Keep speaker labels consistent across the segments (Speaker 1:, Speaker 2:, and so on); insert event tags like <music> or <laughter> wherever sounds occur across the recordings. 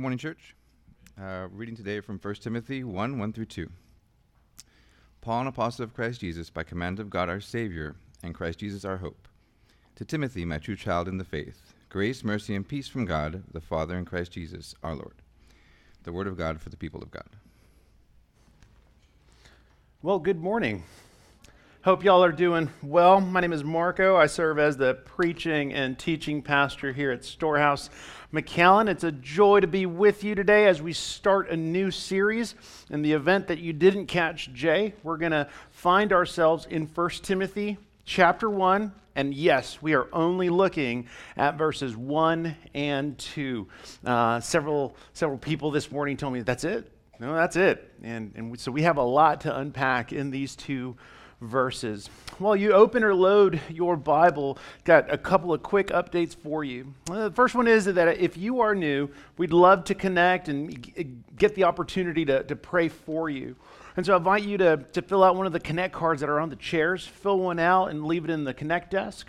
Speaker 1: Morning, church. Uh, reading today from 1 Timothy 1 1 through 2. Paul, an apostle of Christ Jesus, by command of God our Savior, and Christ Jesus our hope. To Timothy, my true child in the faith, grace, mercy, and peace from God, the Father, and Christ Jesus our Lord. The word of God for the people of God.
Speaker 2: Well, good morning. Hope y'all are doing well. My name is Marco. I serve as the preaching and teaching pastor here at Storehouse McAllen. It's a joy to be with you today as we start a new series. In the event that you didn't catch Jay, we're going to find ourselves in 1 Timothy chapter 1. And yes, we are only looking at verses 1 and 2. Uh, several, several people this morning told me, that's it? No, that's it. And, and so we have a lot to unpack in these two verses. While you open or load your Bible, got a couple of quick updates for you. Uh, the first one is that if you are new, we'd love to connect and get the opportunity to, to pray for you. And so I invite you to, to fill out one of the Connect cards that are on the chairs, fill one out, and leave it in the Connect desk.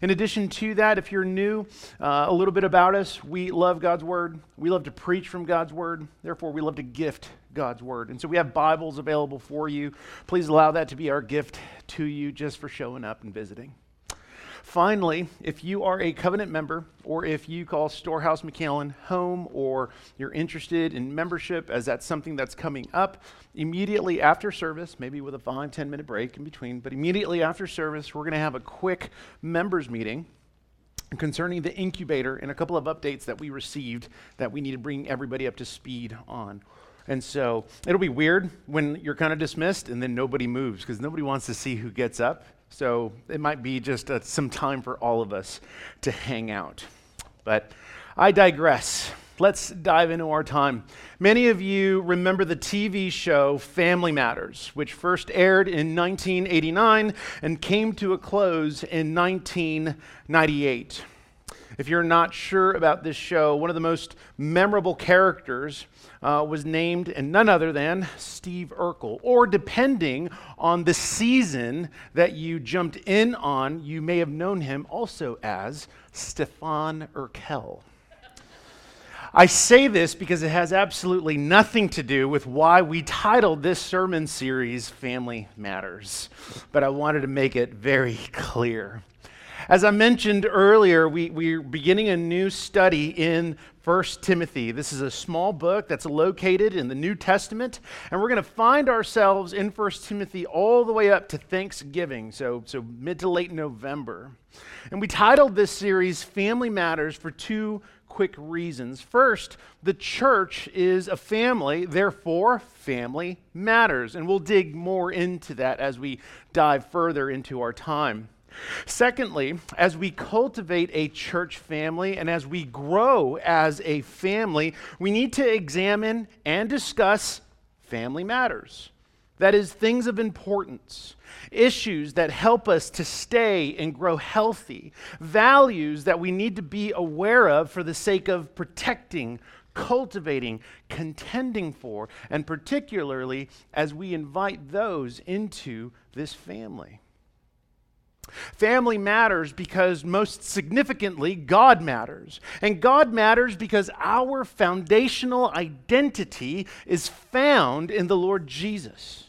Speaker 2: In addition to that, if you're new, uh, a little bit about us. We love God's Word. We love to preach from God's Word. Therefore, we love to gift God's Word. And so we have Bibles available for you. Please allow that to be our gift to you just for showing up and visiting. Finally, if you are a covenant member or if you call Storehouse McAllen home or you're interested in membership as that's something that's coming up, immediately after service, maybe with a five, 10 minute break in between, but immediately after service, we're going to have a quick members meeting concerning the incubator and a couple of updates that we received that we need to bring everybody up to speed on. And so it'll be weird when you're kind of dismissed and then nobody moves because nobody wants to see who gets up. So it might be just uh, some time for all of us to hang out. But I digress. Let's dive into our time. Many of you remember the TV show Family Matters, which first aired in 1989 and came to a close in 1998. If you're not sure about this show, one of the most memorable characters uh, was named, and none other than Steve Urkel. Or depending on the season that you jumped in on, you may have known him also as Stefan Urkel. I say this because it has absolutely nothing to do with why we titled this sermon series Family Matters, but I wanted to make it very <laughs> clear. As I mentioned earlier, we, we're beginning a new study in 1 Timothy. This is a small book that's located in the New Testament, and we're going to find ourselves in 1 Timothy all the way up to Thanksgiving, so, so mid to late November. And we titled this series Family Matters for two quick reasons. First, the church is a family, therefore, family matters. And we'll dig more into that as we dive further into our time. Secondly, as we cultivate a church family and as we grow as a family, we need to examine and discuss family matters. That is, things of importance, issues that help us to stay and grow healthy, values that we need to be aware of for the sake of protecting, cultivating, contending for, and particularly as we invite those into this family. Family matters because, most significantly, God matters. And God matters because our foundational identity is found in the Lord Jesus.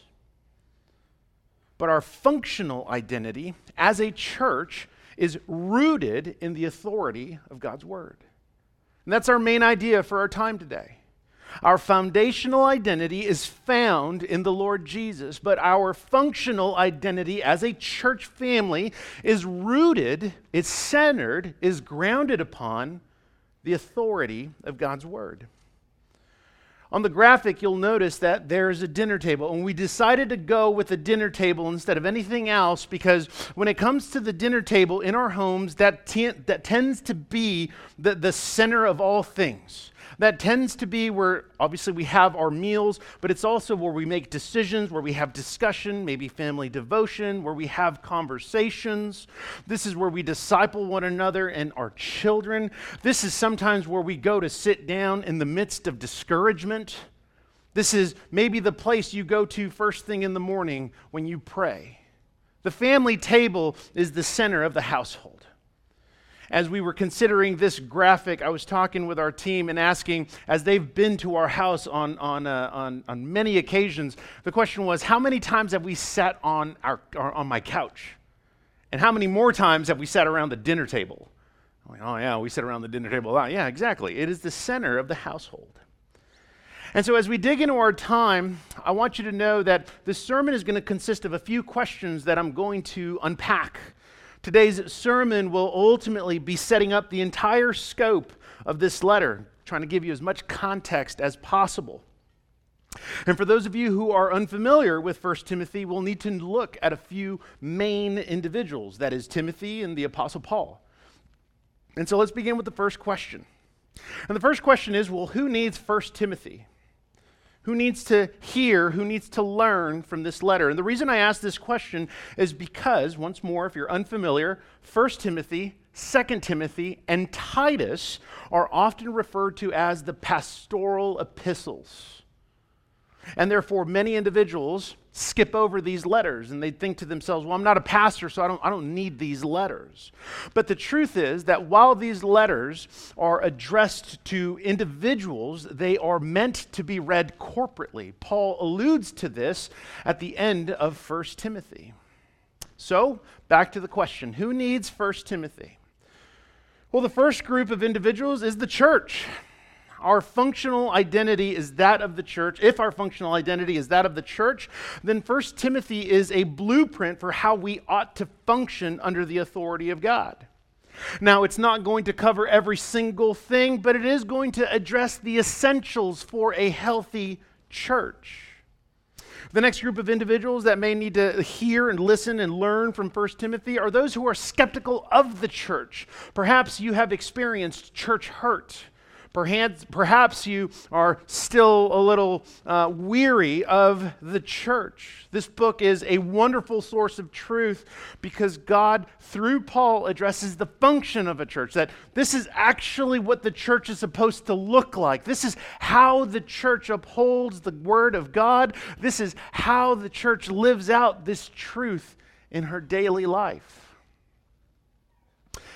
Speaker 2: But our functional identity as a church is rooted in the authority of God's Word. And that's our main idea for our time today. Our foundational identity is found in the Lord Jesus, but our functional identity as a church family is rooted, is centered, is grounded upon the authority of God's Word. On the graphic, you'll notice that there's a dinner table, and we decided to go with a dinner table instead of anything else because when it comes to the dinner table in our homes, that, t- that tends to be the, the center of all things that tends to be where obviously we have our meals, but it's also where we make decisions, where we have discussion, maybe family devotion, where we have conversations. This is where we disciple one another and our children. This is sometimes where we go to sit down in the midst of discouragement. This is maybe the place you go to first thing in the morning when you pray. The family table is the center of the household. As we were considering this graphic, I was talking with our team and asking, as they've been to our house on, on, uh, on, on many occasions, the question was, how many times have we sat on, our, on my couch? And how many more times have we sat around the dinner table? Oh, yeah, we sit around the dinner table a lot. Yeah, exactly. It is the center of the household. And so, as we dig into our time, I want you to know that this sermon is going to consist of a few questions that I'm going to unpack Today's sermon will ultimately be setting up the entire scope of this letter, trying to give you as much context as possible. And for those of you who are unfamiliar with 1 Timothy, we'll need to look at a few main individuals that is, Timothy and the Apostle Paul. And so let's begin with the first question. And the first question is well, who needs 1 Timothy? Who needs to hear, who needs to learn from this letter. And the reason I ask this question is because, once more, if you're unfamiliar, 1 Timothy, 2 Timothy, and Titus are often referred to as the pastoral epistles. And therefore, many individuals skip over these letters and they think to themselves, well, I'm not a pastor, so I don't, I don't need these letters. But the truth is that while these letters are addressed to individuals, they are meant to be read corporately. Paul alludes to this at the end of 1 Timothy. So, back to the question who needs 1 Timothy? Well, the first group of individuals is the church our functional identity is that of the church, if our functional identity is that of the church, then 1 Timothy is a blueprint for how we ought to function under the authority of God. Now, it's not going to cover every single thing, but it is going to address the essentials for a healthy church. The next group of individuals that may need to hear and listen and learn from 1 Timothy are those who are skeptical of the church. Perhaps you have experienced church hurt. Perhaps, perhaps you are still a little uh, weary of the church. This book is a wonderful source of truth because God, through Paul, addresses the function of a church. That this is actually what the church is supposed to look like. This is how the church upholds the Word of God. This is how the church lives out this truth in her daily life.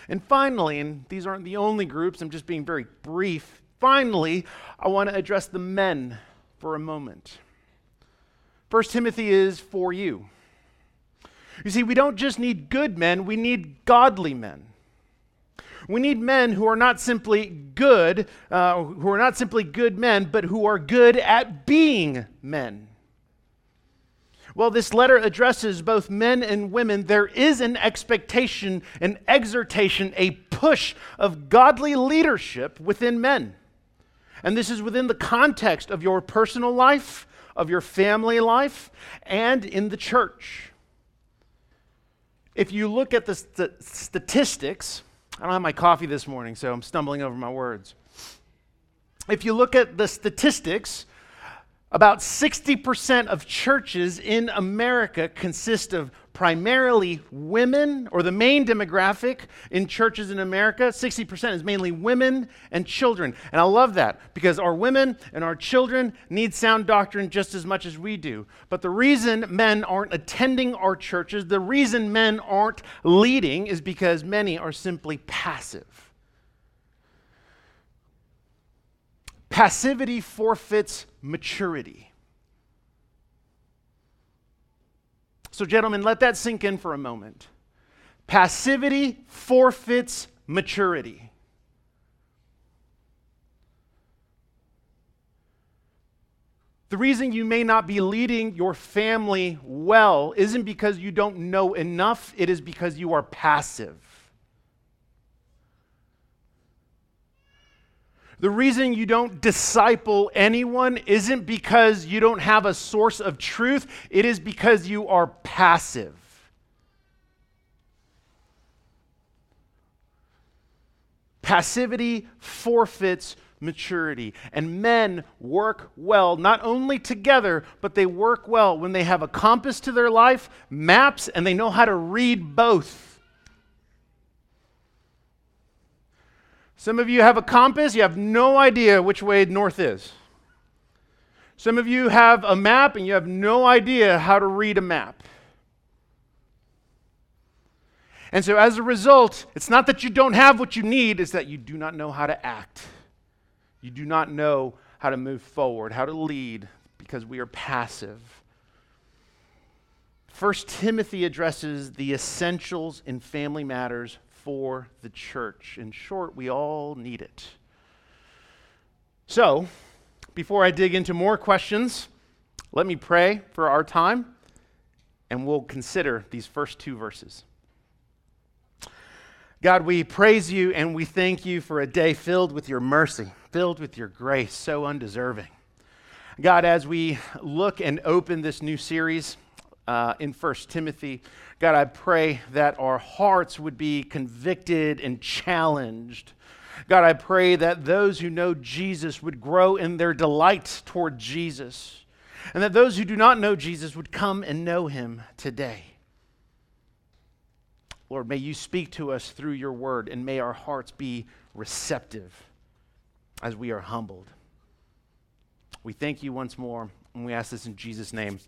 Speaker 2: And finally, and these aren't the only groups, I'm just being very brief. Finally, I want to address the men for a moment. First Timothy is for you. You see, we don't just need good men, we need godly men. We need men who are not simply good, uh, who are not simply good men, but who are good at being men. While this letter addresses both men and women, there is an expectation, an exhortation, a push of godly leadership within men. And this is within the context of your personal life, of your family life, and in the church. If you look at the st- statistics, I don't have my coffee this morning, so I'm stumbling over my words. If you look at the statistics, about 60% of churches in America consist of primarily women, or the main demographic in churches in America, 60% is mainly women and children. And I love that because our women and our children need sound doctrine just as much as we do. But the reason men aren't attending our churches, the reason men aren't leading, is because many are simply passive. Passivity forfeits maturity. So, gentlemen, let that sink in for a moment. Passivity forfeits maturity. The reason you may not be leading your family well isn't because you don't know enough, it is because you are passive. The reason you don't disciple anyone isn't because you don't have a source of truth, it is because you are passive. Passivity forfeits maturity. And men work well, not only together, but they work well when they have a compass to their life, maps, and they know how to read both. Some of you have a compass, you have no idea which way north is. Some of you have a map and you have no idea how to read a map. And so, as a result, it's not that you don't have what you need, it's that you do not know how to act. You do not know how to move forward, how to lead, because we are passive. First Timothy addresses the essentials in family matters for the church. In short, we all need it. So, before I dig into more questions, let me pray for our time and we'll consider these first two verses. God, we praise you and we thank you for a day filled with your mercy, filled with your grace, so undeserving. God, as we look and open this new series uh, in First Timothy, God, I pray that our hearts would be convicted and challenged. God, I pray that those who know Jesus would grow in their delight toward Jesus, and that those who do not know Jesus would come and know him today. Lord, may you speak to us through your word, and may our hearts be receptive as we are humbled. We thank you once more, and we ask this in Jesus' name.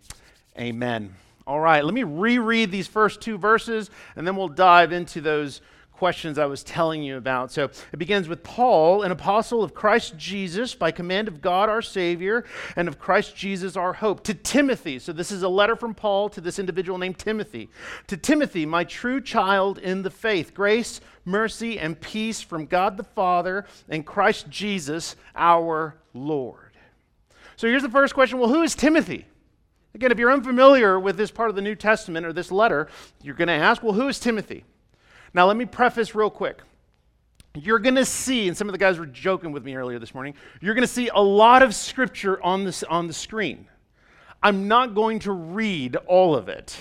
Speaker 2: Amen. All right, let me reread these first two verses, and then we'll dive into those questions I was telling you about. So it begins with Paul, an apostle of Christ Jesus, by command of God our Savior, and of Christ Jesus our hope, to Timothy. So this is a letter from Paul to this individual named Timothy. To Timothy, my true child in the faith, grace, mercy, and peace from God the Father and Christ Jesus our Lord. So here's the first question well, who is Timothy? Again, if you're unfamiliar with this part of the New Testament or this letter, you're going to ask, well, who is Timothy? Now, let me preface real quick. You're going to see, and some of the guys were joking with me earlier this morning, you're going to see a lot of scripture on, this, on the screen. I'm not going to read all of it,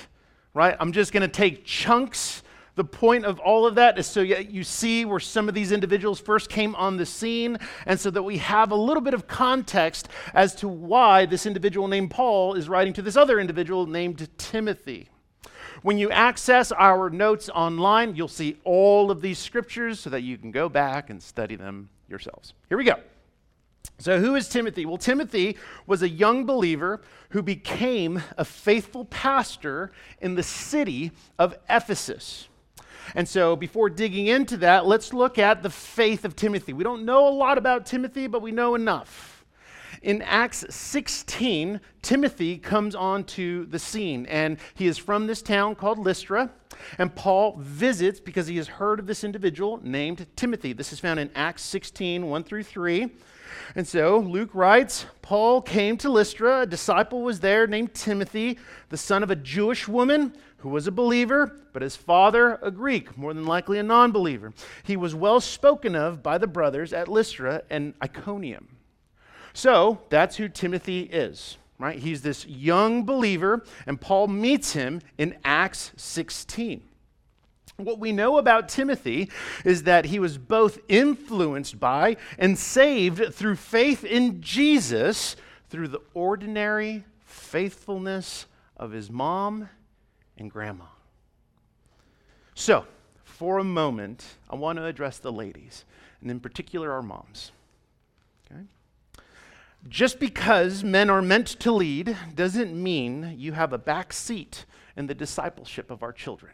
Speaker 2: right? I'm just going to take chunks the point of all of that is so you see where some of these individuals first came on the scene, and so that we have a little bit of context as to why this individual named Paul is writing to this other individual named Timothy. When you access our notes online, you'll see all of these scriptures so that you can go back and study them yourselves. Here we go. So, who is Timothy? Well, Timothy was a young believer who became a faithful pastor in the city of Ephesus. And so, before digging into that, let's look at the faith of Timothy. We don't know a lot about Timothy, but we know enough. In Acts 16, Timothy comes onto the scene, and he is from this town called Lystra. And Paul visits because he has heard of this individual named Timothy. This is found in Acts 16, 1 through 3. And so Luke writes Paul came to Lystra. A disciple was there named Timothy, the son of a Jewish woman who was a believer, but his father a Greek, more than likely a non believer. He was well spoken of by the brothers at Lystra and Iconium. So that's who Timothy is, right? He's this young believer, and Paul meets him in Acts 16. What we know about Timothy is that he was both influenced by and saved through faith in Jesus through the ordinary faithfulness of his mom and grandma. So, for a moment, I want to address the ladies, and in particular our moms. Okay? Just because men are meant to lead doesn't mean you have a back seat in the discipleship of our children.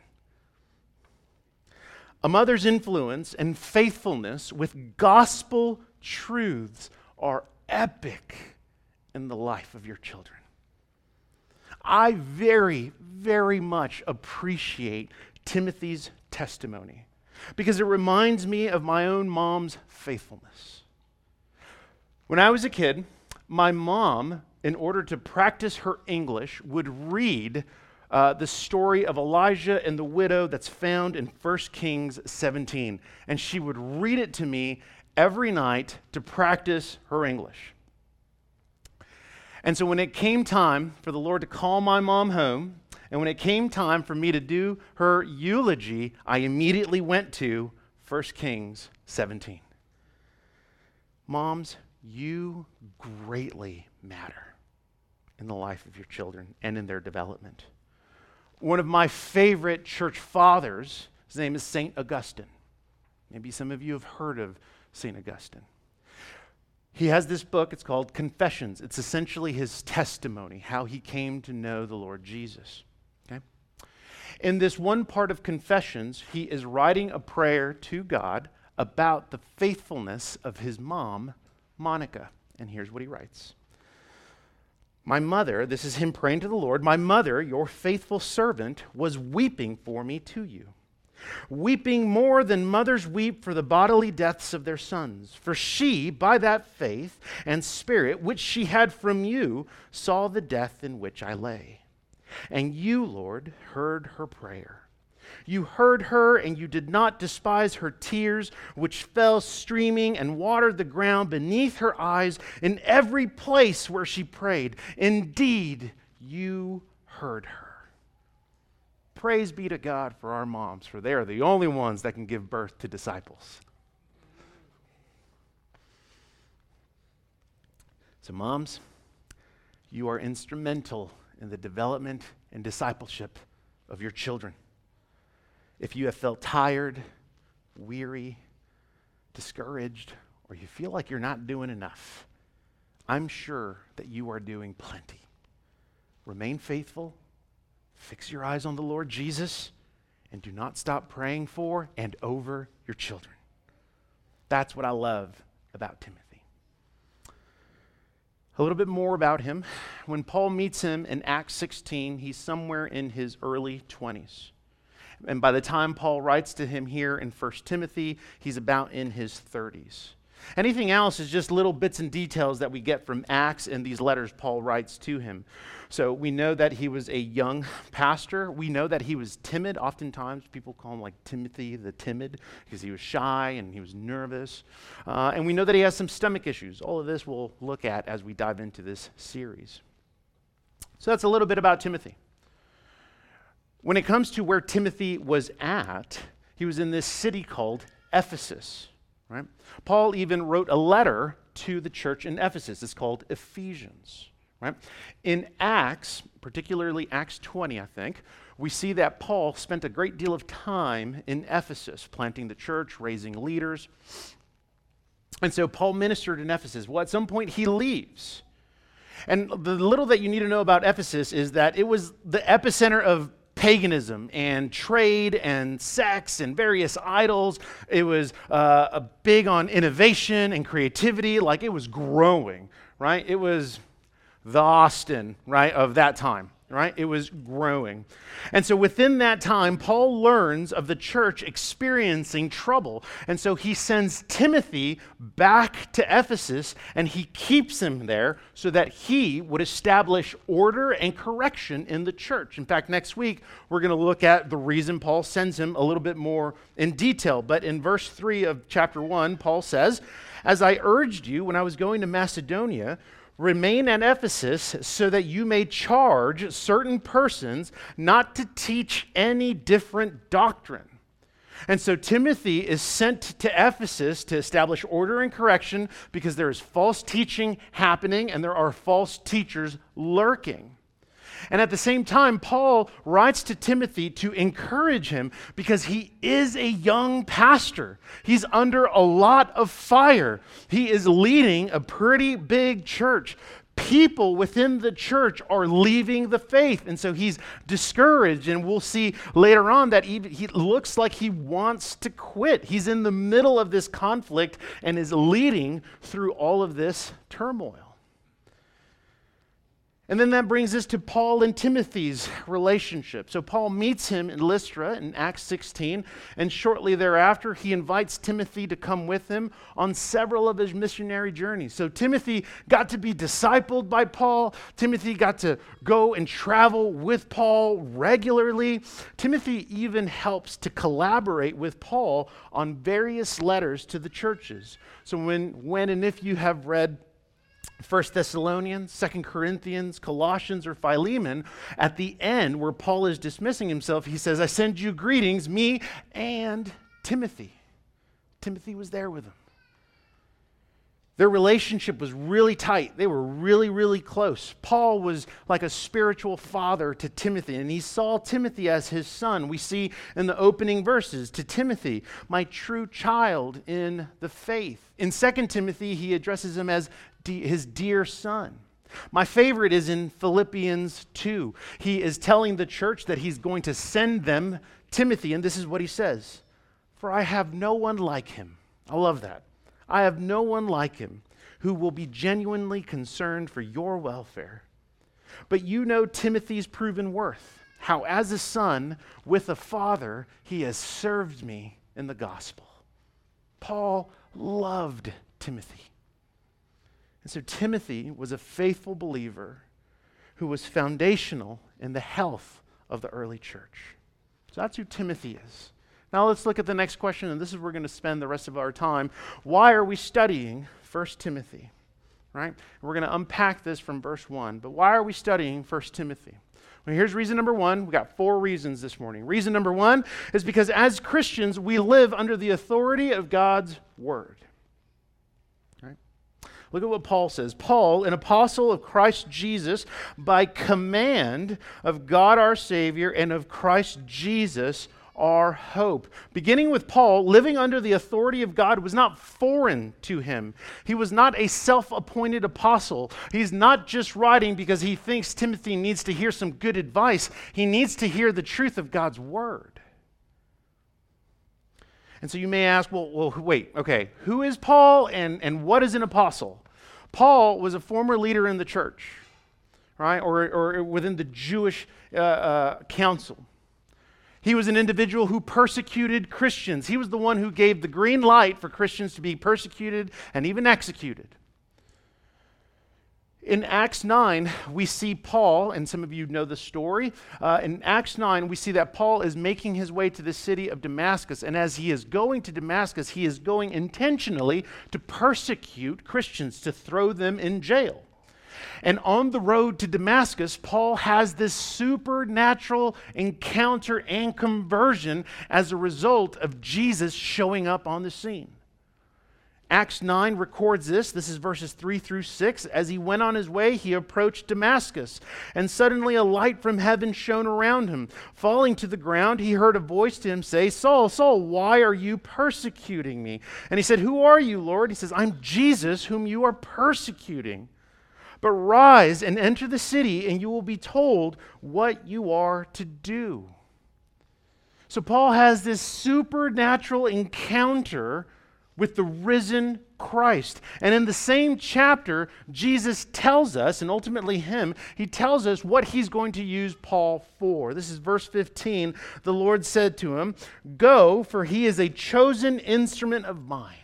Speaker 2: A mother's influence and faithfulness with gospel truths are epic in the life of your children. I very, very much appreciate Timothy's testimony because it reminds me of my own mom's faithfulness. When I was a kid, my mom, in order to practice her English, would read uh, the story of Elijah and the widow that's found in 1 Kings 17. And she would read it to me every night to practice her English. And so when it came time for the Lord to call my mom home, and when it came time for me to do her eulogy, I immediately went to 1 Kings 17. Moms, you greatly matter in the life of your children and in their development. One of my favorite church fathers, his name is St. Augustine. Maybe some of you have heard of St. Augustine. He has this book, it's called Confessions. It's essentially his testimony, how he came to know the Lord Jesus. Okay? In this one part of Confessions, he is writing a prayer to God about the faithfulness of his mom, Monica. And here's what he writes My mother, this is him praying to the Lord, my mother, your faithful servant, was weeping for me to you weeping more than mothers weep for the bodily deaths of their sons. For she, by that faith and spirit which she had from you, saw the death in which I lay. And you, Lord, heard her prayer. You heard her, and you did not despise her tears, which fell streaming and watered the ground beneath her eyes in every place where she prayed. Indeed, you heard her. Praise be to God for our moms, for they are the only ones that can give birth to disciples. So, moms, you are instrumental in the development and discipleship of your children. If you have felt tired, weary, discouraged, or you feel like you're not doing enough, I'm sure that you are doing plenty. Remain faithful Fix your eyes on the Lord Jesus and do not stop praying for and over your children. That's what I love about Timothy. A little bit more about him. When Paul meets him in Acts 16, he's somewhere in his early 20s. And by the time Paul writes to him here in 1 Timothy, he's about in his 30s. Anything else is just little bits and details that we get from Acts and these letters Paul writes to him. So we know that he was a young pastor. We know that he was timid. Oftentimes, people call him like Timothy the timid because he was shy and he was nervous. Uh, and we know that he has some stomach issues. All of this we'll look at as we dive into this series. So that's a little bit about Timothy. When it comes to where Timothy was at, he was in this city called Ephesus. Right? Paul even wrote a letter to the church in Ephesus. It's called Ephesians. Right? In Acts, particularly Acts 20, I think, we see that Paul spent a great deal of time in Ephesus, planting the church, raising leaders. And so Paul ministered in Ephesus. Well, at some point, he leaves. And the little that you need to know about Ephesus is that it was the epicenter of paganism and trade and sex and various idols. It was uh, big on innovation and creativity, like it was growing, right? It was the Austin, right, of that time, right? It was growing. And so within that time, Paul learns of the church experiencing trouble. And so he sends Timothy back to Ephesus and he keeps him there so that he would establish order and correction in the church. In fact, next week, we're going to look at the reason Paul sends him a little bit more in detail. But in verse 3 of chapter 1, Paul says, As I urged you when I was going to Macedonia, Remain at Ephesus so that you may charge certain persons not to teach any different doctrine. And so Timothy is sent to Ephesus to establish order and correction because there is false teaching happening and there are false teachers lurking. And at the same time, Paul writes to Timothy to encourage him because he is a young pastor. He's under a lot of fire. He is leading a pretty big church. People within the church are leaving the faith. And so he's discouraged. And we'll see later on that he, he looks like he wants to quit. He's in the middle of this conflict and is leading through all of this turmoil. And then that brings us to Paul and Timothy's relationship. So Paul meets him in Lystra in Acts 16, and shortly thereafter, he invites Timothy to come with him on several of his missionary journeys. So Timothy got to be discipled by Paul. Timothy got to go and travel with Paul regularly. Timothy even helps to collaborate with Paul on various letters to the churches. So when, when and if you have read First Thessalonians, Second Corinthians, Colossians, or Philemon, at the end where Paul is dismissing himself, he says, I send you greetings, me and Timothy. Timothy was there with him. Their relationship was really tight. They were really, really close. Paul was like a spiritual father to Timothy, and he saw Timothy as his son. We see in the opening verses to Timothy, my true child in the faith. In 2 Timothy, he addresses him as his dear son. My favorite is in Philippians 2. He is telling the church that he's going to send them Timothy, and this is what he says For I have no one like him. I love that. I have no one like him who will be genuinely concerned for your welfare. But you know Timothy's proven worth, how as a son with a father he has served me in the gospel. Paul loved Timothy. And so Timothy was a faithful believer who was foundational in the health of the early church. So that's who Timothy is. Now let's look at the next question, and this is where we're going to spend the rest of our time. Why are we studying 1 Timothy? Right? We're going to unpack this from verse 1. But why are we studying 1 Timothy? Well, here's reason number one. We got four reasons this morning. Reason number one is because as Christians, we live under the authority of God's word. Look at what Paul says. Paul, an apostle of Christ Jesus, by command of God our Savior and of Christ Jesus, our hope. Beginning with Paul, living under the authority of God was not foreign to him. He was not a self appointed apostle. He's not just writing because he thinks Timothy needs to hear some good advice, he needs to hear the truth of God's word. And so you may ask, well, well wait, okay, who is Paul and, and what is an apostle? Paul was a former leader in the church, right, or, or within the Jewish uh, uh, council. He was an individual who persecuted Christians. He was the one who gave the green light for Christians to be persecuted and even executed. In Acts 9, we see Paul, and some of you know the story. Uh, in Acts 9, we see that Paul is making his way to the city of Damascus. And as he is going to Damascus, he is going intentionally to persecute Christians, to throw them in jail. And on the road to Damascus, Paul has this supernatural encounter and conversion as a result of Jesus showing up on the scene. Acts 9 records this. This is verses 3 through 6. As he went on his way, he approached Damascus, and suddenly a light from heaven shone around him. Falling to the ground, he heard a voice to him say, Saul, Saul, why are you persecuting me? And he said, Who are you, Lord? He says, I'm Jesus, whom you are persecuting. But rise and enter the city, and you will be told what you are to do. So, Paul has this supernatural encounter with the risen Christ. And in the same chapter, Jesus tells us, and ultimately him, he tells us what he's going to use Paul for. This is verse 15. The Lord said to him, Go, for he is a chosen instrument of mine.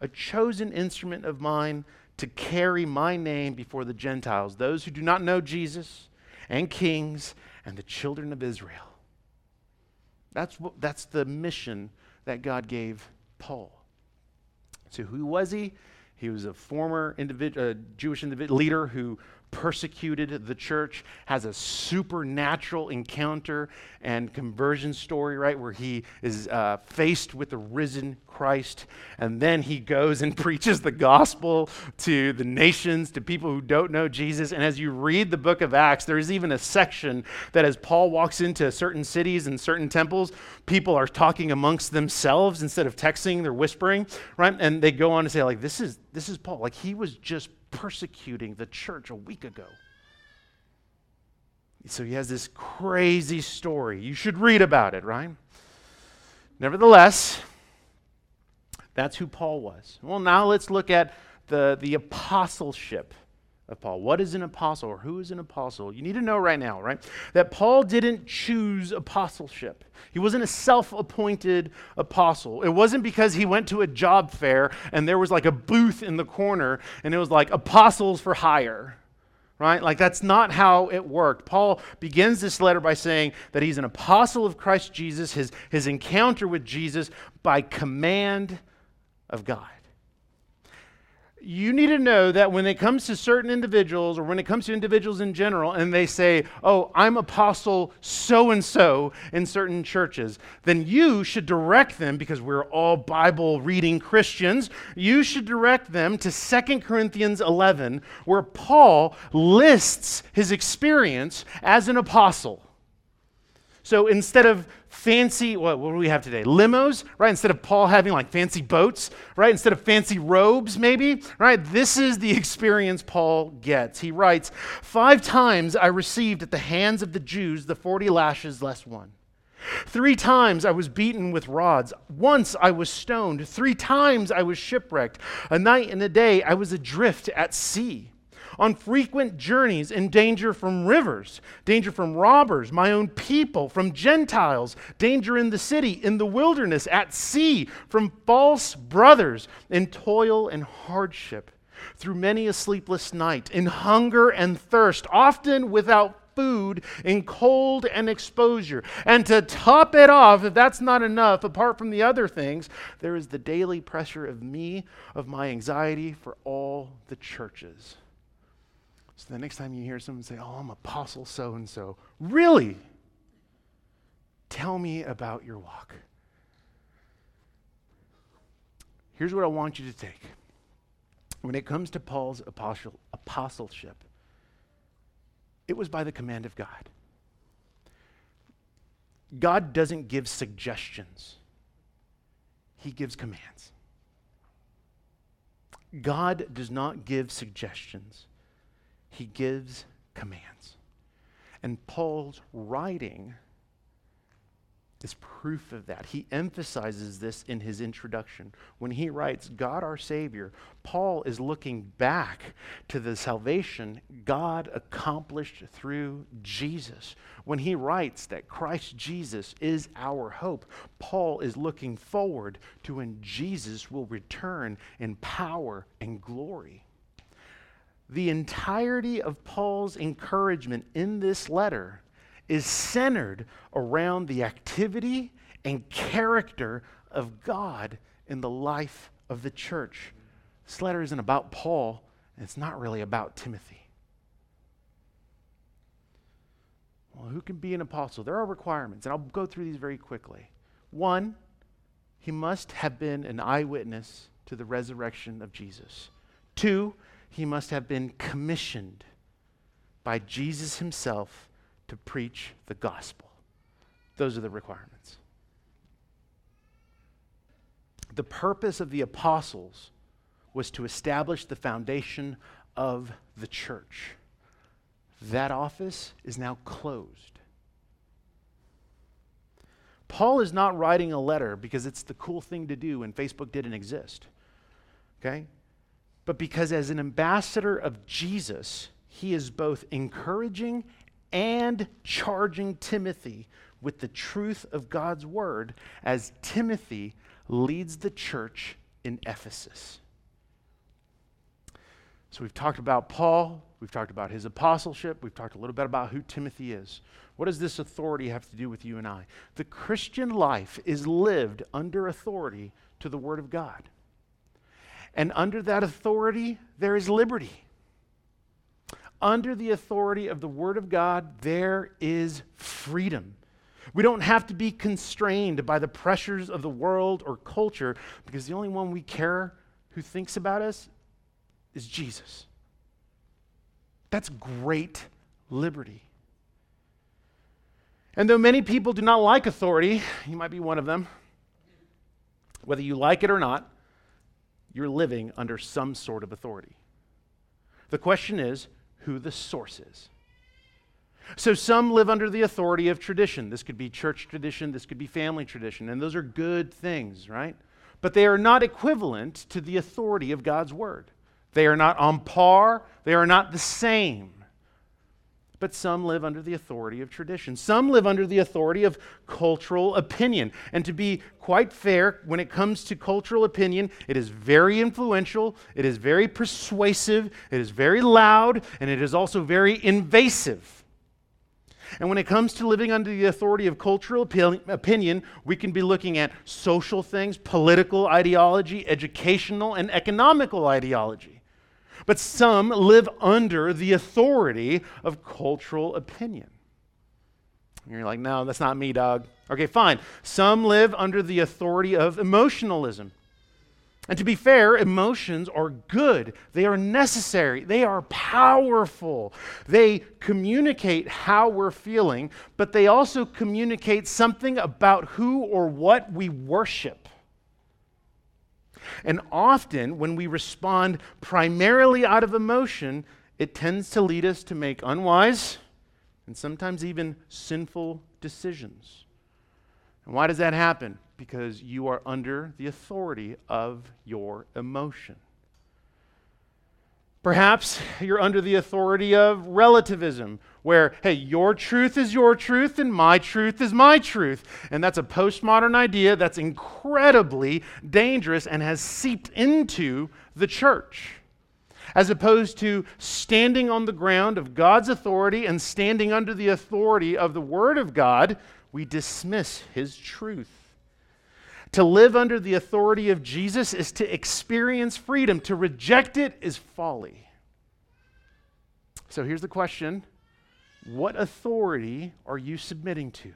Speaker 2: A chosen instrument of mine to carry my name before the Gentiles, those who do not know Jesus, and kings, and the children of Israel. That's, what, that's the mission that God gave Paul. So, who was he? He was a former individ- uh, Jewish individ- leader who persecuted the church, has a supernatural encounter and conversion story, right, where he is uh, faced with the risen Christ. And then he goes and <laughs> preaches the gospel to the nations, to people who don't know Jesus. And as you read the book of Acts, there's even a section that as Paul walks into certain cities and certain temples, people are talking amongst themselves instead of texting, they're whispering, right? And they go on to say, like, this is this is Paul. Like he was just persecuting the church a week ago. So he has this crazy story. You should read about it, right? Nevertheless, that's who Paul was. Well, now let's look at the, the apostleship of Paul. What is an apostle or who is an apostle? You need to know right now, right? That Paul didn't choose apostleship. He wasn't a self appointed apostle. It wasn't because he went to a job fair and there was like a booth in the corner and it was like apostles for hire, right? Like that's not how it worked. Paul begins this letter by saying that he's an apostle of Christ Jesus, his, his encounter with Jesus by command of God you need to know that when it comes to certain individuals or when it comes to individuals in general and they say, Oh, I'm apostle so and so in certain churches, then you should direct them, because we're all Bible reading Christians, you should direct them to 2 Corinthians 11, where Paul lists his experience as an apostle. So instead of fancy, what, what do we have today? Limos, right? Instead of Paul having like fancy boats, right? Instead of fancy robes, maybe, right? This is the experience Paul gets. He writes, Five times I received at the hands of the Jews the 40 lashes less one. Three times I was beaten with rods. Once I was stoned. Three times I was shipwrecked. A night and a day I was adrift at sea on frequent journeys in danger from rivers, danger from robbers, my own people, from Gentiles, danger in the city, in the wilderness, at sea, from false brothers, in toil and hardship, through many a sleepless night, in hunger and thirst, often without food in cold and exposure. And to top it off, if that's not enough, apart from the other things, there is the daily pressure of me, of my anxiety for all the churches. So the next time you hear someone say, Oh, I'm apostle so and so, really? Tell me about your walk. Here's what I want you to take. When it comes to Paul's apostle, apostleship, it was by the command of God. God doesn't give suggestions, He gives commands. God does not give suggestions, he gives commands. And Paul's writing is proof of that. He emphasizes this in his introduction. When he writes, God our Savior, Paul is looking back to the salvation God accomplished through Jesus. When he writes that Christ Jesus is our hope, Paul is looking forward to when Jesus will return in power and glory the entirety of Paul's encouragement in this letter is centered around the activity and character of God in the life of the church. This letter isn't about Paul, and it's not really about Timothy. Well, who can be an apostle? There are requirements, and I'll go through these very quickly. One, he must have been an eyewitness to the resurrection of Jesus. Two, he must have been commissioned by Jesus himself to preach the gospel. Those are the requirements. The purpose of the apostles was to establish the foundation of the church. That office is now closed. Paul is not writing a letter because it's the cool thing to do and Facebook didn't exist. Okay? But because as an ambassador of Jesus, he is both encouraging and charging Timothy with the truth of God's word as Timothy leads the church in Ephesus. So we've talked about Paul, we've talked about his apostleship, we've talked a little bit about who Timothy is. What does this authority have to do with you and I? The Christian life is lived under authority to the Word of God. And under that authority, there is liberty. Under the authority of the Word of God, there is freedom. We don't have to be constrained by the pressures of the world or culture because the only one we care who thinks about us is Jesus. That's great liberty. And though many people do not like authority, you might be one of them, whether you like it or not, you're living under some sort of authority. The question is who the source is. So some live under the authority of tradition. This could be church tradition, this could be family tradition, and those are good things, right? But they are not equivalent to the authority of God's word. They are not on par, they are not the same but some live under the authority of tradition. Some live under the authority of cultural opinion. And to be quite fair, when it comes to cultural opinion, it is very influential, it is very persuasive, it is very loud, and it is also very invasive. And when it comes to living under the authority of cultural opinion, we can be looking at social things, political ideology, educational and economical ideology. But some live under the authority of cultural opinion. And you're like, no, that's not me, dog. Okay, fine. Some live under the authority of emotionalism. And to be fair, emotions are good. They are necessary. They are powerful. They communicate how we're feeling, but they also communicate something about who or what we worship. And often, when we respond primarily out of emotion, it tends to lead us to make unwise and sometimes even sinful decisions. And why does that happen? Because you are under the authority of your emotion. Perhaps you're under the authority of relativism, where, hey, your truth is your truth and my truth is my truth. And that's a postmodern idea that's incredibly dangerous and has seeped into the church. As opposed to standing on the ground of God's authority and standing under the authority of the Word of God, we dismiss His truth. To live under the authority of Jesus is to experience freedom. To reject it is folly. So here's the question What authority are you submitting to?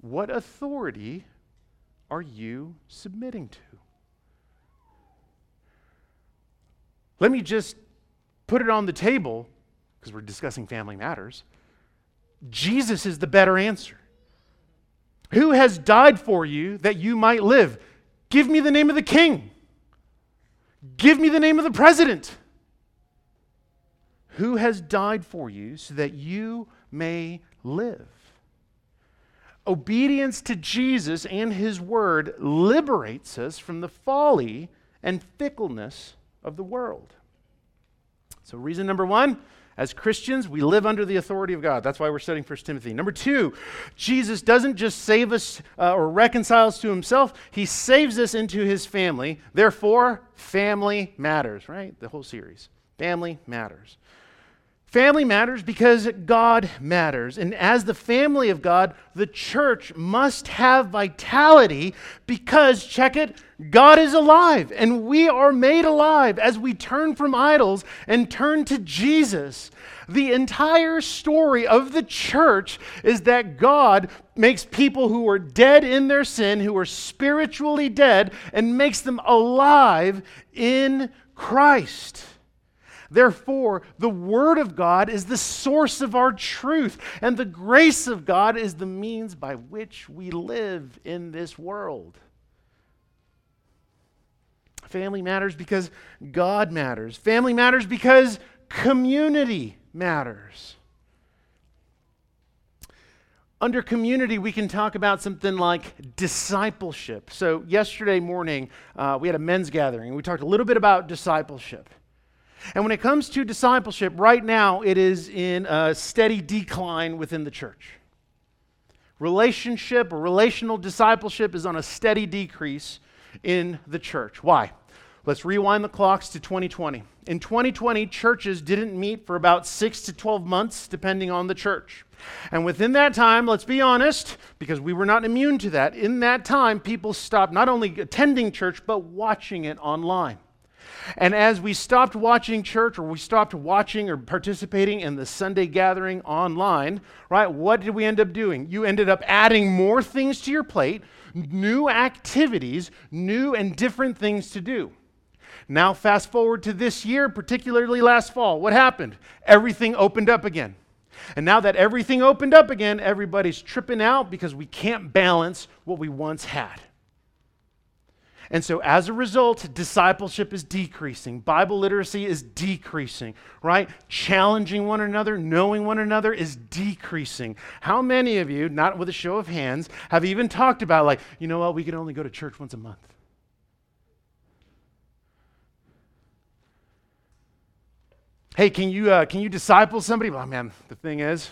Speaker 2: What authority are you submitting to? Let me just put it on the table because we're discussing family matters. Jesus is the better answer. Who has died for you that you might live? Give me the name of the king. Give me the name of the president. Who has died for you so that you may live? Obedience to Jesus and his word liberates us from the folly and fickleness of the world. So, reason number one as Christians, we live under the authority of God. That's why we're studying 1 Timothy. Number two, Jesus doesn't just save us uh, or reconcile us to himself, he saves us into his family. Therefore, family matters, right? The whole series. Family matters. Family matters because God matters. And as the family of God, the church must have vitality because, check it, God is alive and we are made alive as we turn from idols and turn to Jesus. The entire story of the church is that God makes people who are dead in their sin, who are spiritually dead, and makes them alive in Christ. Therefore, the Word of God is the source of our truth, and the grace of God is the means by which we live in this world. Family matters because God matters. Family matters because community matters. Under community, we can talk about something like discipleship. So, yesterday morning, uh, we had a men's gathering. We talked a little bit about discipleship. And when it comes to discipleship, right now it is in a steady decline within the church. Relationship or relational discipleship is on a steady decrease in the church. Why? Let's rewind the clocks to 2020. In 2020, churches didn't meet for about six to 12 months, depending on the church. And within that time, let's be honest, because we were not immune to that, in that time, people stopped not only attending church, but watching it online. And as we stopped watching church or we stopped watching or participating in the Sunday gathering online, right, what did we end up doing? You ended up adding more things to your plate, new activities, new and different things to do. Now, fast forward to this year, particularly last fall. What happened? Everything opened up again. And now that everything opened up again, everybody's tripping out because we can't balance what we once had. And so, as a result, discipleship is decreasing. Bible literacy is decreasing, right? Challenging one another, knowing one another is decreasing. How many of you, not with a show of hands, have even talked about, like, you know what, we can only go to church once a month? Hey, can you, uh, can you disciple somebody? Well, man, the thing is,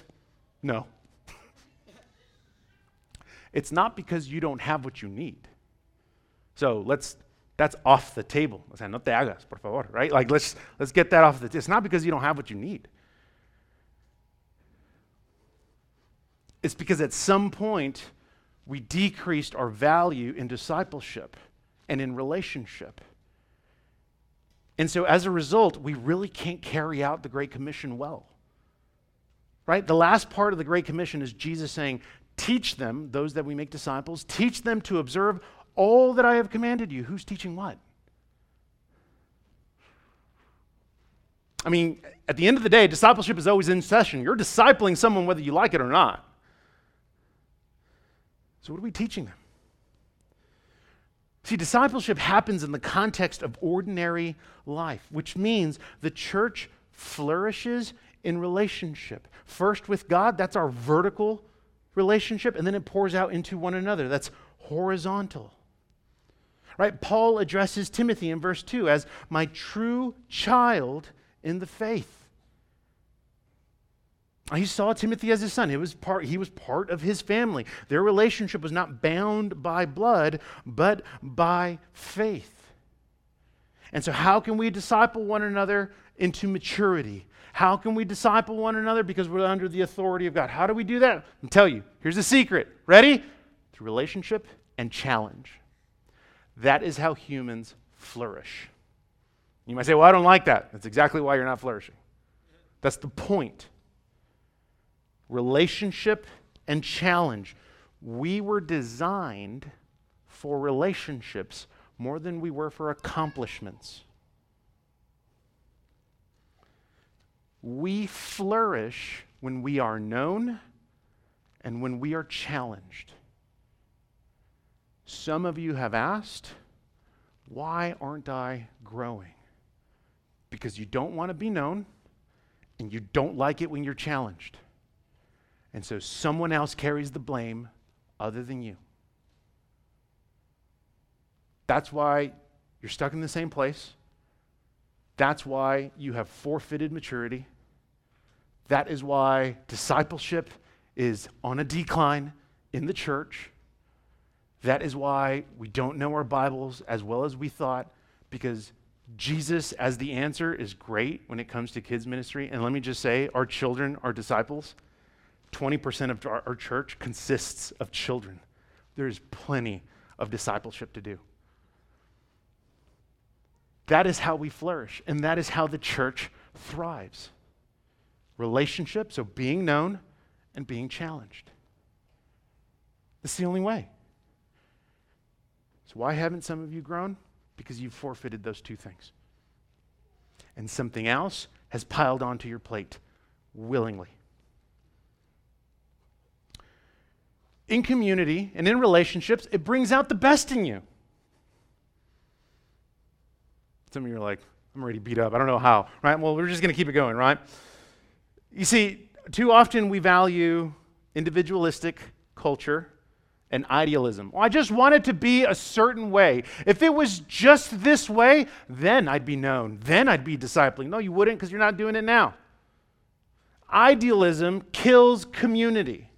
Speaker 2: no. <laughs> it's not because you don't have what you need. So let's that's off the table. O sea, no te hagas, por favor, right? Like let's let's get that off the table. It's not because you don't have what you need. It's because at some point we decreased our value in discipleship and in relationship. And so as a result, we really can't carry out the Great Commission well. Right? The last part of the Great Commission is Jesus saying, Teach them, those that we make disciples, teach them to observe all that I have commanded you. Who's teaching what? I mean, at the end of the day, discipleship is always in session. You're discipling someone whether you like it or not. So, what are we teaching them? See, discipleship happens in the context of ordinary life, which means the church flourishes in relationship. First with God, that's our vertical relationship, and then it pours out into one another. That's horizontal. Right? Paul addresses Timothy in verse 2 as my true child in the faith. He saw Timothy as his son. It was part, he was part of his family. Their relationship was not bound by blood, but by faith. And so, how can we disciple one another into maturity? How can we disciple one another? Because we're under the authority of God. How do we do that? I'll tell you. Here's the secret. Ready? Through relationship and challenge. That is how humans flourish. You might say, Well, I don't like that. That's exactly why you're not flourishing. That's the point. Relationship and challenge. We were designed for relationships more than we were for accomplishments. We flourish when we are known and when we are challenged. Some of you have asked, Why aren't I growing? Because you don't want to be known and you don't like it when you're challenged. And so someone else carries the blame other than you. That's why you're stuck in the same place. That's why you have forfeited maturity. That is why discipleship is on a decline in the church. That is why we don't know our Bibles as well as we thought, because Jesus, as the answer, is great when it comes to kids' ministry. And let me just say, our children are disciples. 20% of our, church consists of children. There's plenty of discipleship to do. That is how we flourish, and that is how the church thrives. Relationship, so being known and being challenged. That's the only way. So, why haven't some of you grown? Because you've forfeited those two things. And something else has piled onto your plate willingly. In community and in relationships, it brings out the best in you. Some of you are like, I'm already beat up. I don't know how, right? Well, we're just going to keep it going, right? You see, too often we value individualistic culture and idealism. Well, I just want it to be a certain way. If it was just this way, then I'd be known. Then I'd be discipling. No, you wouldn't because you're not doing it now. Idealism kills community.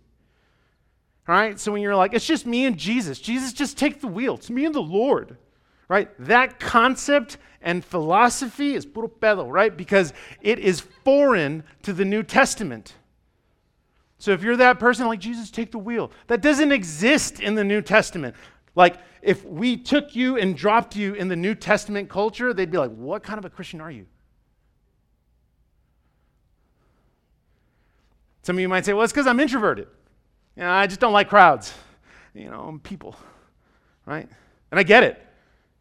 Speaker 2: All right? So when you're like, it's just me and Jesus, Jesus, just take the wheel. It's me and the Lord right? That concept and philosophy is puro pedo, right? Because it is foreign to the New Testament. So if you're that person, like Jesus, take the wheel. That doesn't exist in the New Testament. Like if we took you and dropped you in the New Testament culture, they'd be like, what kind of a Christian are you? Some of you might say, well, it's because I'm introverted. You know, I just don't like crowds. You know, I'm people, right? And I get it.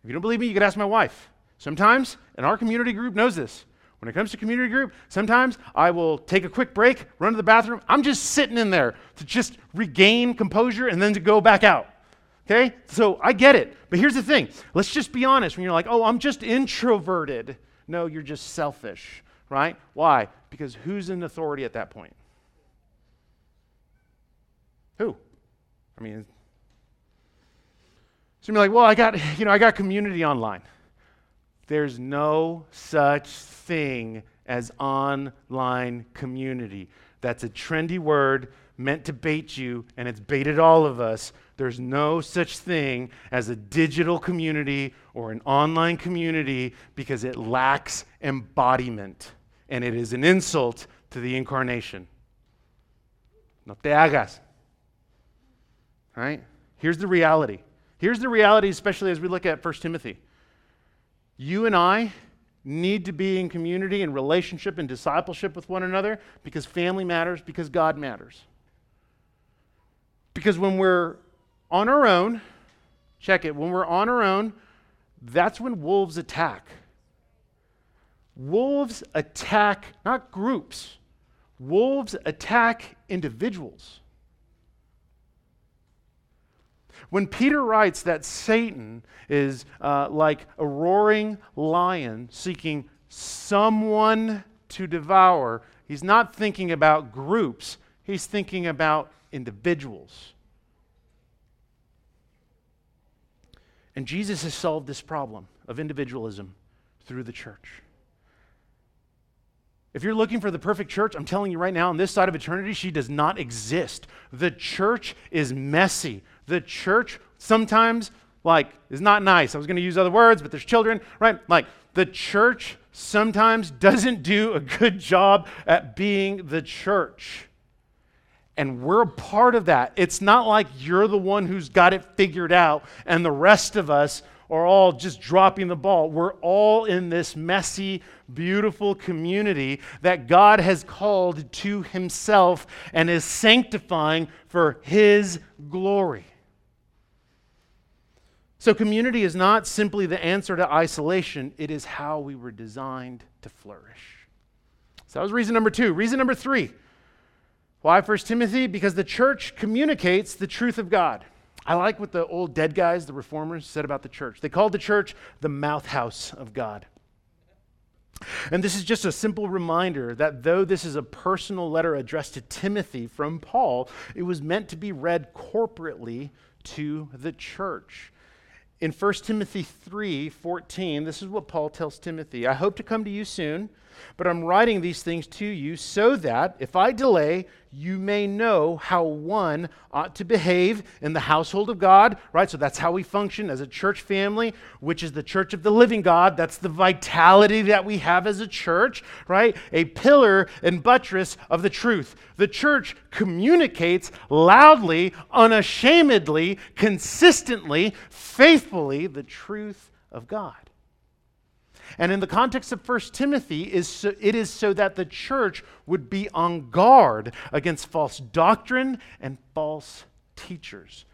Speaker 2: If you don't believe me, you could ask my wife. Sometimes, and our community group knows this. When it comes to community group, sometimes I will take a quick break, run to the bathroom. I'm just sitting in there to just regain composure and then to go back out. Okay? So I get it. But here's the thing let's just be honest. When you're like, oh, I'm just introverted, no, you're just selfish, right? Why? Because who's in authority at that point? Who? I mean, so you're like, well, I got, <laughs> you know, I got community online. There's no such thing as online community. That's a trendy word meant to bait you, and it's baited all of us. There's no such thing as a digital community or an online community because it lacks embodiment, and it is an insult to the incarnation. No te hagas. Right? Here's the reality Here's the reality, especially as we look at 1 Timothy. You and I need to be in community and relationship and discipleship with one another because family matters, because God matters. Because when we're on our own, check it. When we're on our own, that's when wolves attack. Wolves attack not groups, wolves attack individuals. When Peter writes that Satan is uh, like a roaring lion seeking someone to devour, he's not thinking about groups, he's thinking about individuals. And Jesus has solved this problem of individualism through the church. If you're looking for the perfect church, I'm telling you right now, on this side of eternity, she does not exist. The church is messy. The church sometimes, like, is not nice. I was going to use other words, but there's children, right? Like, the church sometimes <laughs> doesn't do a good job at being the church. And we're a part of that. It's not like you're the one who's got it figured out and the rest of us are all just dropping the ball. We're all in this messy, beautiful community that God has called to Himself and is sanctifying for His glory. So, community is not simply the answer to isolation, it is how we were designed to flourish. So, that was reason number two. Reason number three why 1 Timothy? Because the church communicates the truth of God. I like what the old dead guys, the reformers, said about the church. They called the church the mouth house of God. And this is just a simple reminder that though this is a personal letter addressed to Timothy from Paul, it was meant to be read corporately to the church. In 1 Timothy 3 14, this is what Paul tells Timothy I hope to come to you soon but I'm writing these things to you so that if I delay, you may know how one ought to behave in the household of God, right? So that's how we function as a church family, which is the church of the living God. That's the vitality that we have as a church, right? A pillar and buttress of the truth. The church communicates loudly, unashamedly, consistently, faithfully the truth of God. And in the context of 1 Timothy, is so, it is so that the church would be on guard against false doctrine and false teachers.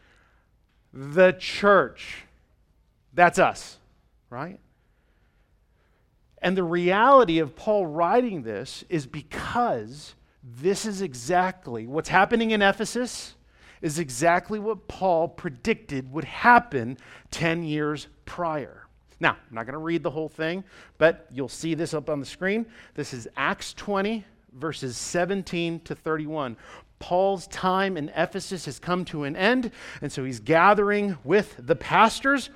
Speaker 2: The church, that's us, right? And the reality of Paul writing this is because this is exactly what's happening in Ephesus is exactly what Paul predicted would happen 10 years prior. Now, I'm not going to read the whole thing, but you'll see this up on the screen. This is Acts 20, verses 17 to 31. Paul's time in Ephesus has come to an end, and so he's gathering with the pastors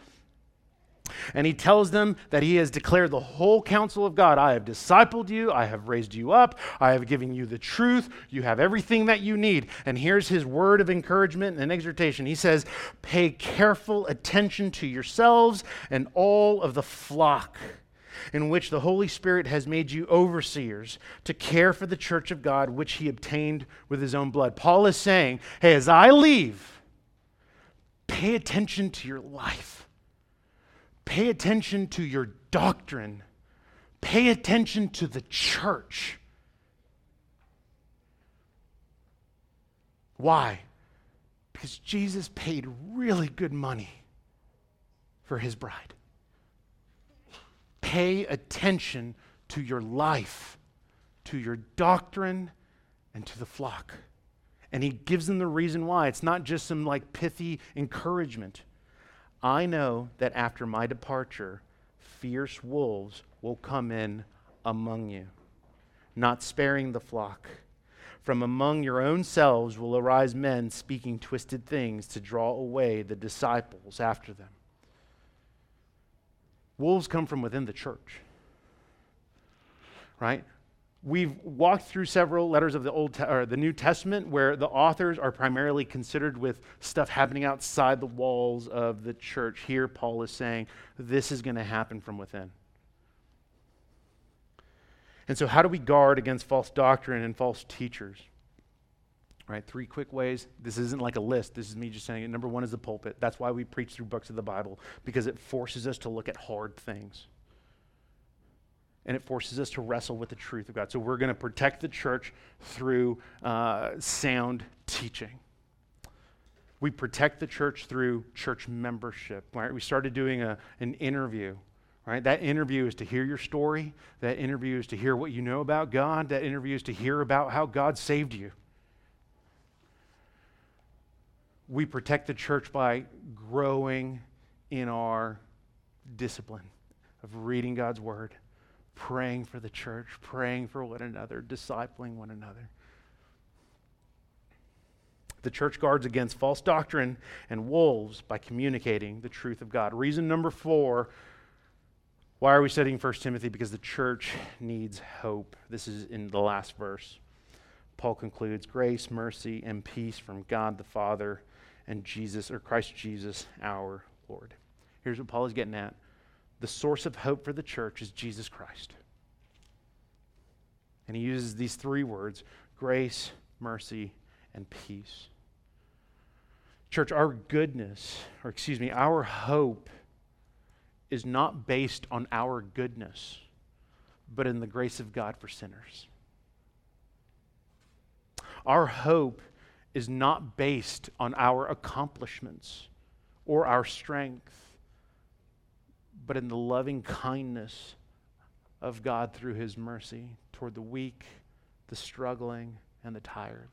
Speaker 2: and he tells them that he has declared the whole counsel of God. I have discipled you. I have raised you up. I have given you the truth. You have everything that you need. And here's his word of encouragement and exhortation. He says, Pay careful attention to yourselves and all of the flock in which the Holy Spirit has made you overseers to care for the church of God, which he obtained with his own blood. Paul is saying, Hey, as I leave, pay attention to your life Pay attention to your doctrine. Pay attention to the church. Why? Because Jesus paid really good money for his bride. Pay attention to your life, to your doctrine, and to the flock. And he gives them the reason why. It's not just some like pithy encouragement. I know that after my departure, fierce wolves will come in among you, not sparing the flock. From among your own selves will arise men speaking twisted things to draw away the disciples after them. Wolves come from within the church, right? We've walked through several letters of the Old Te- or the New Testament where the authors are primarily considered with stuff happening outside the walls of the church. Here, Paul is saying this is going to happen from within. And so, how do we guard against false doctrine and false teachers? Right, three quick ways. This isn't like a list. This is me just saying it. Number one is the pulpit. That's why we preach through books of the Bible, because it forces us to look at hard things and it forces us to wrestle with the truth of God. So we're going to protect the church through uh, sound teaching. We protect the church through church membership. Right? We started doing a, an interview. Right? That interview is to hear your story. That interview is to hear what you know about God. That interview is to hear about how God saved you. We protect the church by growing in our discipline of reading God's word, praying for the church, praying for one another, discipling one another. The church guards against false doctrine and wolves by communicating the truth of God. Reason number four why are we studying 1 Timothy? Because the church needs hope. This is in the last verse. Paul concludes grace, mercy, and peace from God the Father and Jesus, or Christ Jesus, our Lord. Here's what Paul is getting at the source of hope for the church is Jesus Christ. And he uses these three words grace, mercy, and peace. Church, our goodness, or excuse me, our hope is not based on our goodness, but in the grace of God for sinners. Our hope is not based on our accomplishments or our strength, but in the loving kindness of God through His mercy toward the weak, the struggling, and the tired.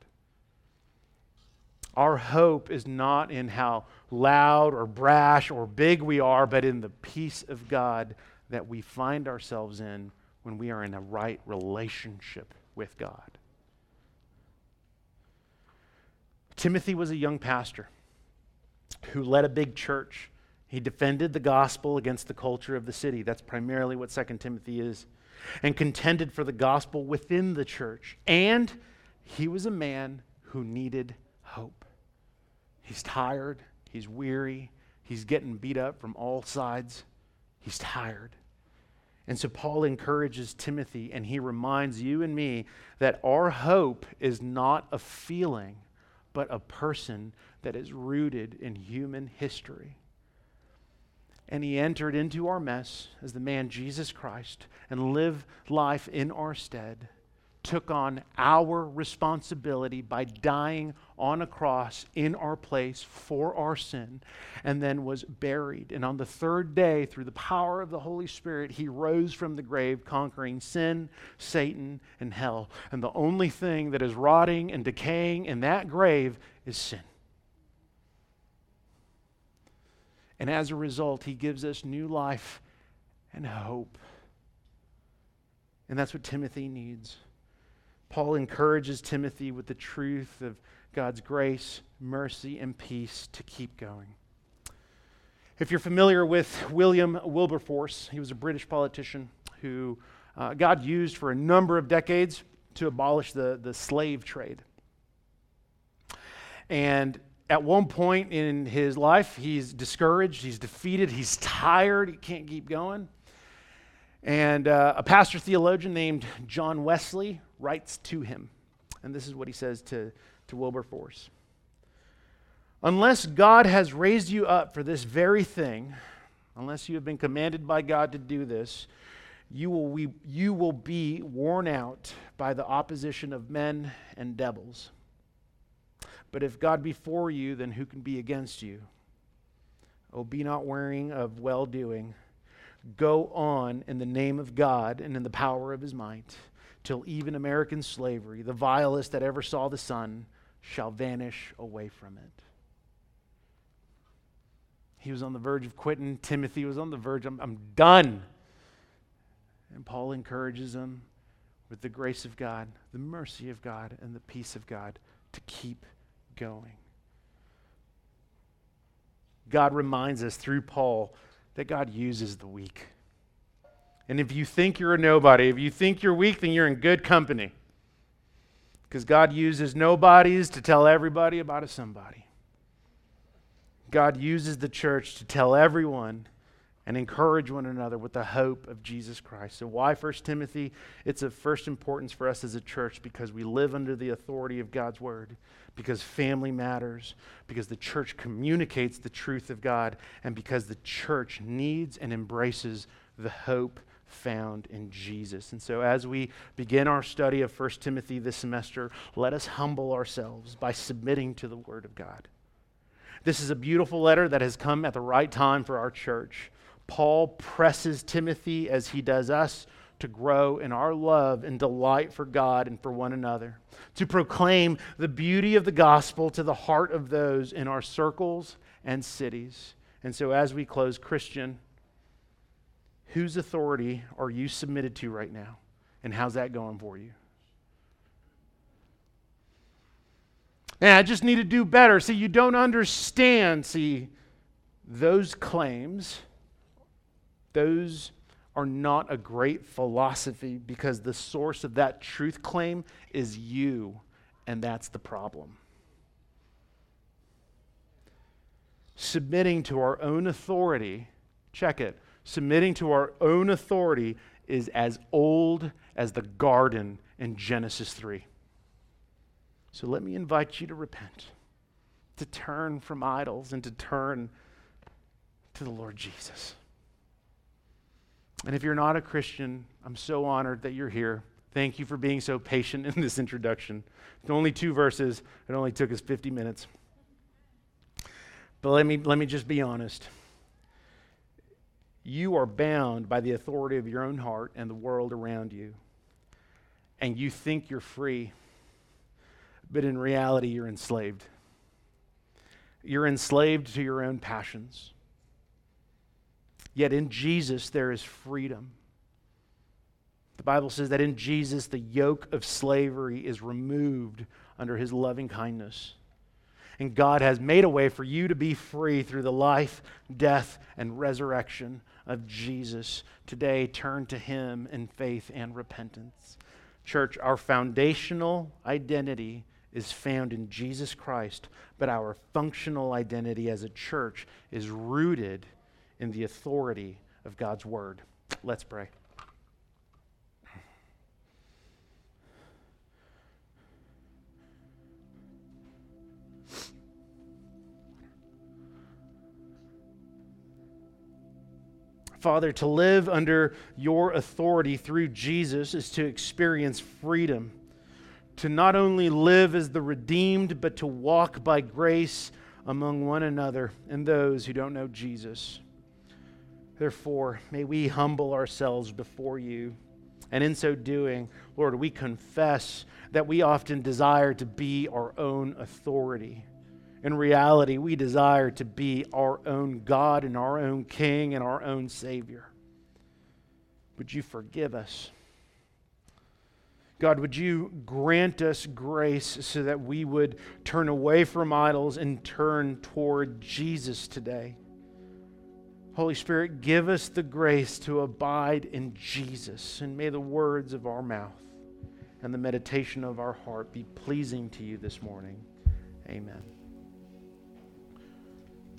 Speaker 2: Our hope is not in how loud or brash or big we are, but in the peace of God that we find ourselves in when we are in a right relationship with God. Timothy was a young pastor who led a big church. He defended the gospel against the culture of the city. That's primarily what 2 Timothy is. And contended for the gospel within the church. And he was a man who needed hope. He's tired, he's weary, he's getting beat up from all sides. He's tired. And so Paul encourages Timothy and he reminds you and me that our hope is not a feeling, but a person that is rooted in human history. And he entered into our mess as the man Jesus Christ and lived life in our stead took on our responsibility by dying on a cross in our place for our sin and then was buried. And on the third day, through the power of the Holy Spirit, he rose from the grave, conquering sin, Satan, and hell. And the only thing that is rotting and decaying in that grave is sin. And as a result, he gives us new life and hope. And that's what Timothy needs. Paul encourages Timothy with the truth of God's grace, mercy, and peace to keep going. If you're familiar with William Wilberforce, he was a British politician who uh, God used for a number of decades to abolish the, the slave trade. And at one point in his life, he's discouraged, he's defeated, he's tired, he can't keep going. And uh, a pastor theologian named John Wesley writes to him. And this is what he says to, to Wilberforce Unless God has raised you up for this very thing, unless you have been commanded by God to do this, you will, be, you will be worn out by the opposition of men and devils. But if God be for you, then who can be against you? Oh, be not wearing of well doing. Go on in the name of God and in the power of his might till even American slavery, the vilest that ever saw the sun, shall vanish away from it. He was on the verge of quitting. Timothy was on the verge, I'm, I'm done. And Paul encourages him with the grace of God, the mercy of God, and the peace of God to keep going. God reminds us through Paul that God uses the weak. And if you think you're a nobody, if you think you're weak, then you're in good company. Because God uses nobodies to tell everybody about a somebody. God uses the church to tell everyone and encourage one another with the hope of Jesus Christ. So, why First Timothy? It's of first importance for us as a church because we live under the authority of God's word, because family matters, because the church communicates the truth of God, and because the church needs and embraces the hope found in Jesus. And so, as we begin our study of 1 Timothy this semester, let us humble ourselves by submitting to the Word of God. This is a beautiful letter that has come at the right time for our church. Paul presses Timothy, as he does us, to grow in our love and delight for God and for one another, to proclaim the beauty of the gospel to the heart of those in our circles and cities. And so, as we close, Christian, whose authority are you submitted to right now? And how's that going for you? And I just need to do better. See, you don't understand. See, those claims, those are not a great philosophy because the source of that truth claim is you, and that's the problem. Submitting to our own authority, check it, submitting to our own authority is as old as the garden in Genesis 3. So let me invite you to repent, to turn from idols, and to turn to the Lord Jesus. And if you're not a Christian, I'm so honored that you're here. Thank you for being so patient in this introduction. It's only two verses, it only took us 50 minutes. But let me, let me just be honest. You are bound by the authority of your own heart and the world around you. And you think you're free, but in reality, you're enslaved. You're enslaved to your own passions. Yet in Jesus, there is freedom. The Bible says that in Jesus, the yoke of slavery is removed under his loving kindness. And God has made a way for you to be free through the life, death, and resurrection of Jesus. Today, turn to him in faith and repentance. Church, our foundational identity is found in Jesus Christ, but our functional identity as a church is rooted in the authority of God's word. Let's pray. Father, to live under your authority through Jesus is to experience freedom. To not only live as the redeemed, but to walk by grace among one another and those who don't know Jesus. Therefore, may we humble ourselves before you. And in so doing, Lord, we confess that we often desire to be our own authority. In reality, we desire to be our own God and our own King and our own Savior. Would you forgive us? God, would you grant us grace so that we would turn away from idols and turn toward Jesus today? Holy Spirit, give us the grace to abide in Jesus, and may the words of our mouth and the meditation of our heart be pleasing to you this morning. Amen.